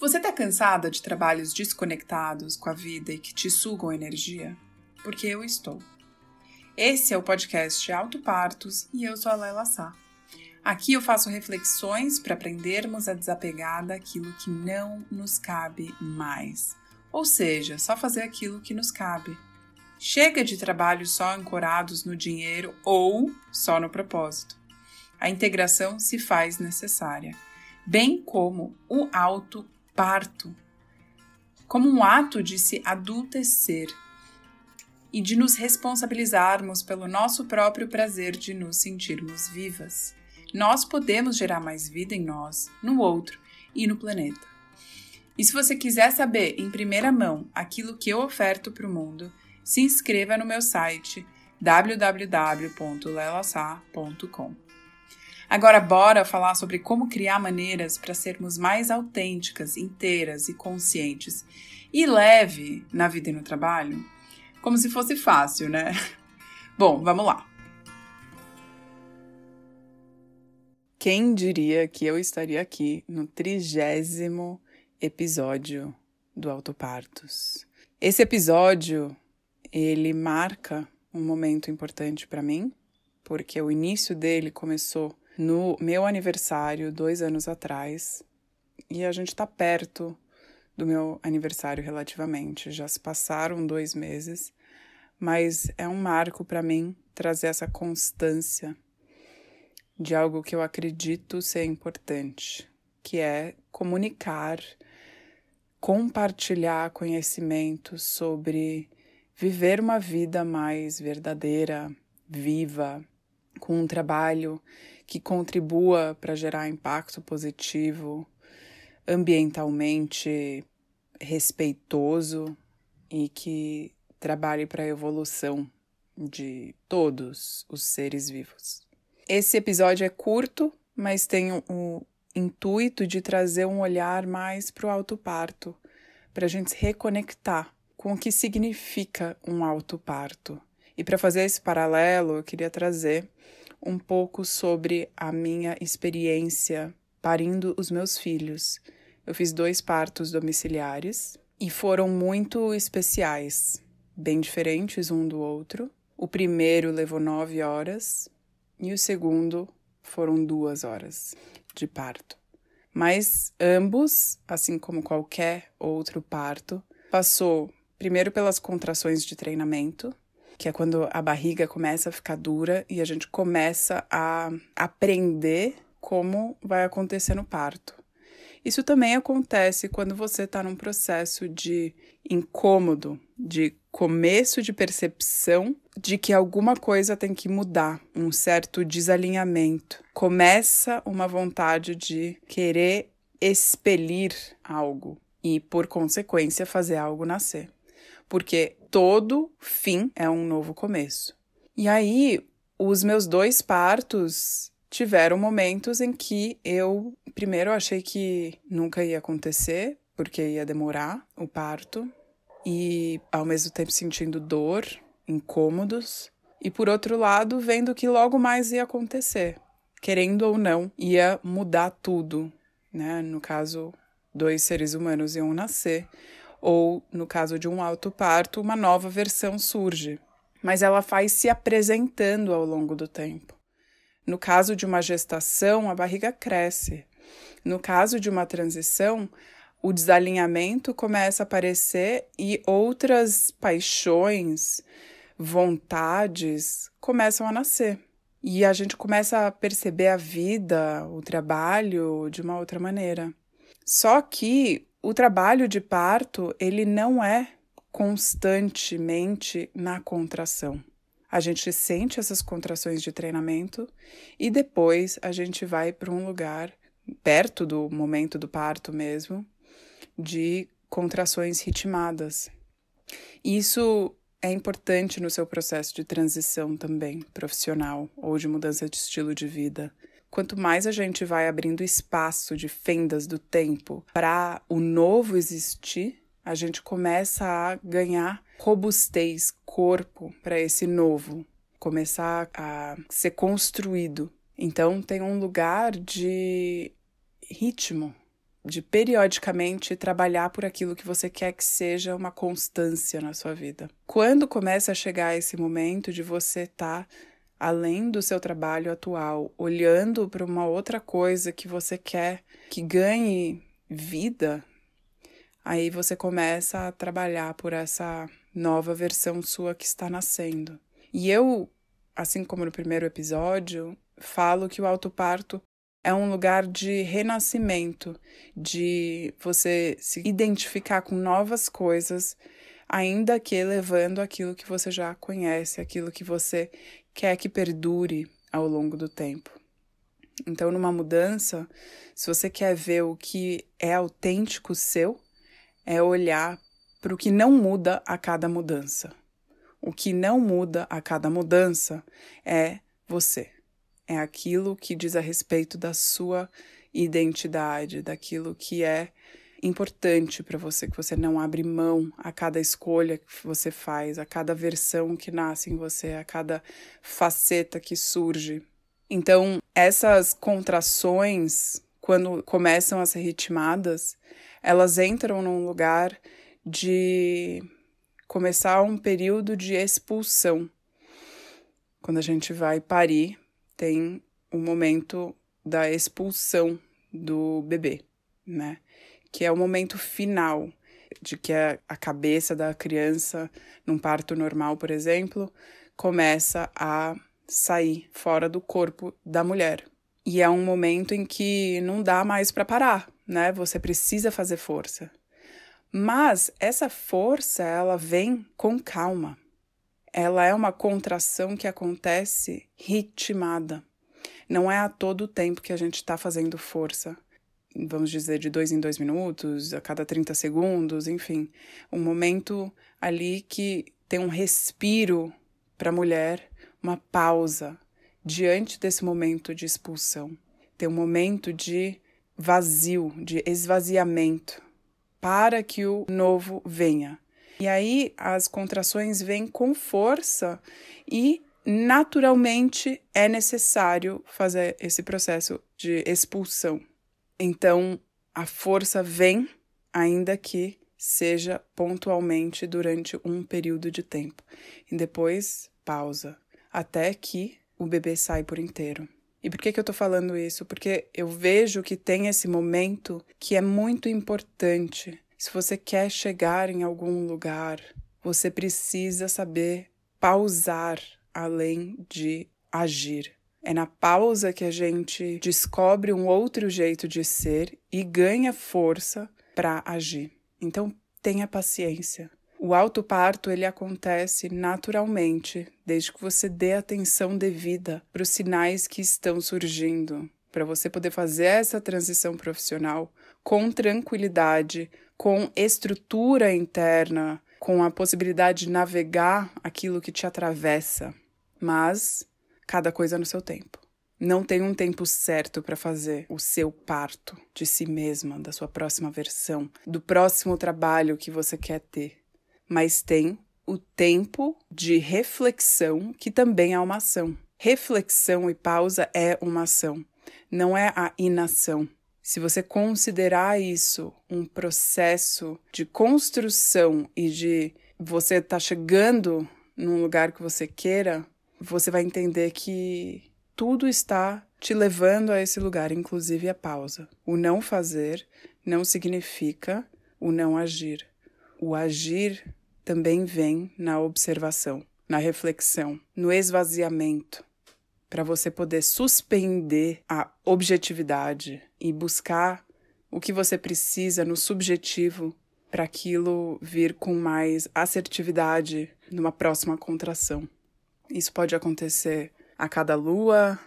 Você está cansada de trabalhos desconectados com a vida e que te sugam energia? Porque eu estou. Esse é o podcast Auto Partos e eu sou a Laila Sá. Aqui eu faço reflexões para aprendermos a desapegar daquilo que não nos cabe mais. Ou seja, só fazer aquilo que nos cabe. Chega de trabalhos só ancorados no dinheiro ou só no propósito. A integração se faz necessária, bem como o auto parto, como um ato de se adultecer e de nos responsabilizarmos pelo nosso próprio prazer de nos sentirmos vivas. Nós podemos gerar mais vida em nós, no outro e no planeta. E se você quiser saber em primeira mão aquilo que eu oferto para o mundo, se inscreva no meu site www.lelasa.com. Agora, bora falar sobre como criar maneiras para sermos mais autênticas, inteiras e conscientes e leve na vida e no trabalho? Como se fosse fácil, né? Bom, vamos lá. Quem diria que eu estaria aqui no trigésimo episódio do Autopartos? Esse episódio, ele marca um momento importante para mim, porque o início dele começou no meu aniversário, dois anos atrás, e a gente está perto do meu aniversário relativamente. Já se passaram dois meses, mas é um marco para mim trazer essa constância de algo que eu acredito ser importante, que é comunicar, compartilhar conhecimento sobre viver uma vida mais verdadeira, viva, com um trabalho que contribua para gerar impacto positivo, ambientalmente respeitoso e que trabalhe para a evolução de todos os seres vivos. Esse episódio é curto, mas tem o intuito de trazer um olhar mais para o autoparto, para a gente se reconectar com o que significa um autoparto. E para fazer esse paralelo, eu queria trazer um pouco sobre a minha experiência parindo os meus filhos. Eu fiz dois partos domiciliares e foram muito especiais, bem diferentes um do outro. O primeiro levou nove horas e o segundo foram duas horas de parto. Mas ambos, assim como qualquer outro parto, passou primeiro pelas contrações de treinamento, que é quando a barriga começa a ficar dura e a gente começa a aprender como vai acontecer no parto. Isso também acontece quando você está num processo de incômodo, de começo de percepção de que alguma coisa tem que mudar, um certo desalinhamento. Começa uma vontade de querer expelir algo e, por consequência, fazer algo nascer porque todo fim é um novo começo. E aí, os meus dois partos tiveram momentos em que eu, primeiro, achei que nunca ia acontecer, porque ia demorar o parto, e ao mesmo tempo sentindo dor, incômodos, e por outro lado, vendo que logo mais ia acontecer, querendo ou não, ia mudar tudo, né? No caso, dois seres humanos iam nascer, ou, no caso de um alto parto, uma nova versão surge, mas ela faz se apresentando ao longo do tempo. No caso de uma gestação, a barriga cresce. No caso de uma transição, o desalinhamento começa a aparecer e outras paixões, vontades começam a nascer. E a gente começa a perceber a vida, o trabalho de uma outra maneira. Só que o trabalho de parto, ele não é constantemente na contração. A gente sente essas contrações de treinamento e depois a gente vai para um lugar perto do momento do parto mesmo, de contrações ritmadas. Isso é importante no seu processo de transição também, profissional ou de mudança de estilo de vida. Quanto mais a gente vai abrindo espaço de fendas do tempo para o novo existir, a gente começa a ganhar robustez, corpo para esse novo, começar a ser construído. Então tem um lugar de ritmo, de periodicamente trabalhar por aquilo que você quer que seja uma constância na sua vida. Quando começa a chegar esse momento de você estar tá além do seu trabalho atual, olhando para uma outra coisa que você quer que ganhe vida, aí você começa a trabalhar por essa nova versão sua que está nascendo. E eu, assim como no primeiro episódio, falo que o autoparto é um lugar de renascimento, de você se identificar com novas coisas, ainda que levando aquilo que você já conhece, aquilo que você quer que perdure ao longo do tempo. Então, numa mudança, se você quer ver o que é autêntico seu, é olhar para o que não muda a cada mudança. O que não muda a cada mudança é você é aquilo que diz a respeito da sua identidade, daquilo que é importante para você, que você não abre mão a cada escolha que você faz, a cada versão que nasce em você, a cada faceta que surge. Então, essas contrações, quando começam a ser ritmadas, elas entram num lugar de começar um período de expulsão. Quando a gente vai parir, tem o momento da expulsão do bebê, né? Que é o momento final de que a, a cabeça da criança, num parto normal, por exemplo, começa a sair fora do corpo da mulher. E é um momento em que não dá mais para parar, né? Você precisa fazer força. Mas essa força, ela vem com calma ela é uma contração que acontece ritmada. Não é a todo tempo que a gente está fazendo força. Vamos dizer, de dois em dois minutos, a cada 30 segundos, enfim. Um momento ali que tem um respiro para a mulher, uma pausa diante desse momento de expulsão. Tem um momento de vazio, de esvaziamento, para que o novo venha. E aí as contrações vêm com força e naturalmente é necessário fazer esse processo de expulsão. Então a força vem, ainda que seja pontualmente durante um período de tempo. E depois pausa, até que o bebê sai por inteiro. E por que, que eu tô falando isso? Porque eu vejo que tem esse momento que é muito importante se você quer chegar em algum lugar, você precisa saber pausar além de agir. É na pausa que a gente descobre um outro jeito de ser e ganha força para agir. Então, tenha paciência. O autoparto ele acontece naturalmente, desde que você dê atenção devida para os sinais que estão surgindo, para você poder fazer essa transição profissional com tranquilidade, com estrutura interna, com a possibilidade de navegar aquilo que te atravessa. Mas cada coisa no seu tempo. Não tem um tempo certo para fazer o seu parto de si mesma, da sua próxima versão, do próximo trabalho que você quer ter. Mas tem o tempo de reflexão, que também é uma ação. Reflexão e pausa é uma ação, não é a inação. Se você considerar isso um processo de construção e de você estar tá chegando num lugar que você queira, você vai entender que tudo está te levando a esse lugar, inclusive a pausa. O não fazer não significa o não agir. O agir também vem na observação, na reflexão, no esvaziamento, para você poder suspender a objetividade e buscar o que você precisa no subjetivo para aquilo vir com mais assertividade numa próxima contração. Isso pode acontecer a cada lua,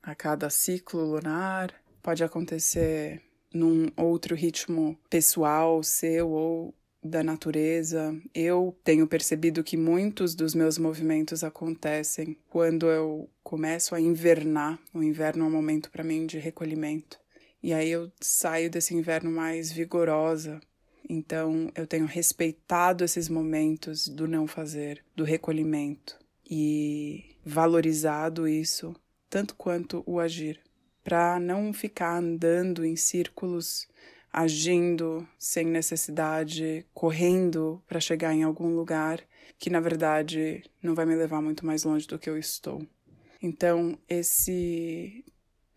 a cada ciclo lunar, pode acontecer num outro ritmo pessoal seu ou da natureza. Eu tenho percebido que muitos dos meus movimentos acontecem quando eu começo a invernar. O inverno é um momento para mim de recolhimento. E aí eu saio desse inverno mais vigorosa. Então eu tenho respeitado esses momentos do não fazer, do recolhimento e valorizado isso tanto quanto o agir, para não ficar andando em círculos agindo sem necessidade, correndo para chegar em algum lugar que na verdade não vai me levar muito mais longe do que eu estou. Então, esse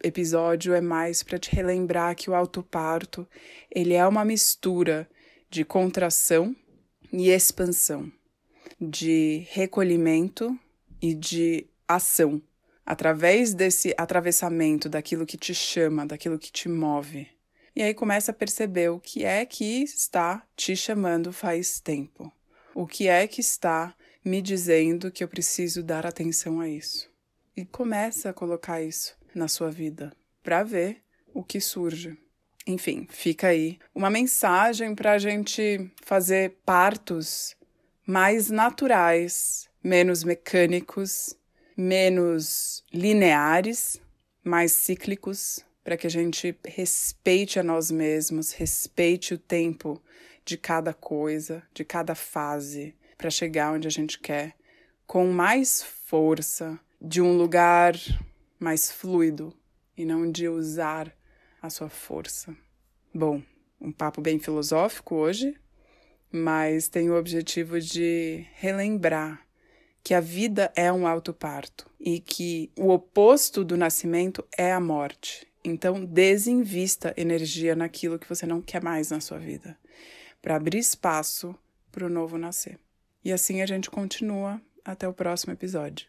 episódio é mais para te relembrar que o autoparto, ele é uma mistura de contração e expansão, de recolhimento e de ação. Através desse atravessamento daquilo que te chama, daquilo que te move. E aí começa a perceber o que é que está te chamando faz tempo. O que é que está me dizendo que eu preciso dar atenção a isso. E começa a colocar isso na sua vida para ver o que surge. Enfim, fica aí uma mensagem para a gente fazer partos mais naturais, menos mecânicos, menos lineares, mais cíclicos, para que a gente respeite a nós mesmos, respeite o tempo de cada coisa, de cada fase, para chegar onde a gente quer, com mais força, de um lugar mais fluido e não de usar a sua força. Bom, um papo bem filosófico hoje, mas tem o objetivo de relembrar que a vida é um autoparto e que o oposto do nascimento é a morte. Então, desinvista energia naquilo que você não quer mais na sua vida, para abrir espaço para o novo nascer. E assim a gente continua até o próximo episódio.